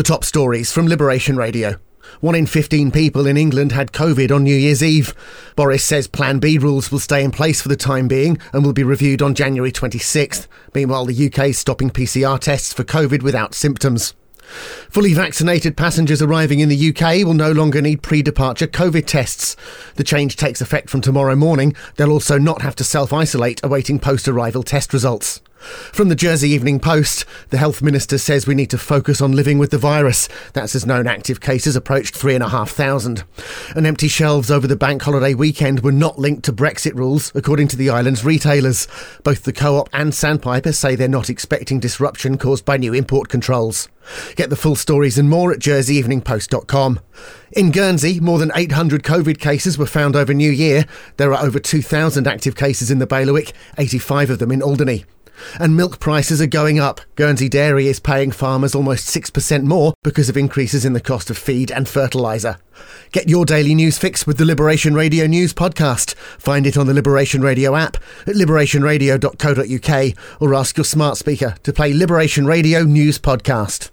The top stories from Liberation Radio. One in 15 people in England had COVID on New Year's Eve. Boris says Plan B rules will stay in place for the time being and will be reviewed on January 26th. Meanwhile, the UK is stopping PCR tests for COVID without symptoms. Fully vaccinated passengers arriving in the UK will no longer need pre departure COVID tests. The change takes effect from tomorrow morning. They'll also not have to self isolate awaiting post arrival test results. From the Jersey Evening Post, the health minister says we need to focus on living with the virus. That's as known active cases approached 3,500. And empty shelves over the bank holiday weekend were not linked to Brexit rules, according to the island's retailers. Both the co op and Sandpiper say they're not expecting disruption caused by new import controls. Get the full stories and more at jerseyeveningpost.com. In Guernsey, more than 800 COVID cases were found over New Year. There are over 2,000 active cases in the bailiwick, 85 of them in Alderney. And milk prices are going up. Guernsey Dairy is paying farmers almost 6% more because of increases in the cost of feed and fertiliser. Get your daily news fix with the Liberation Radio News podcast. Find it on the Liberation Radio app at liberationradio.co.uk or ask your smart speaker to play Liberation Radio News Podcast.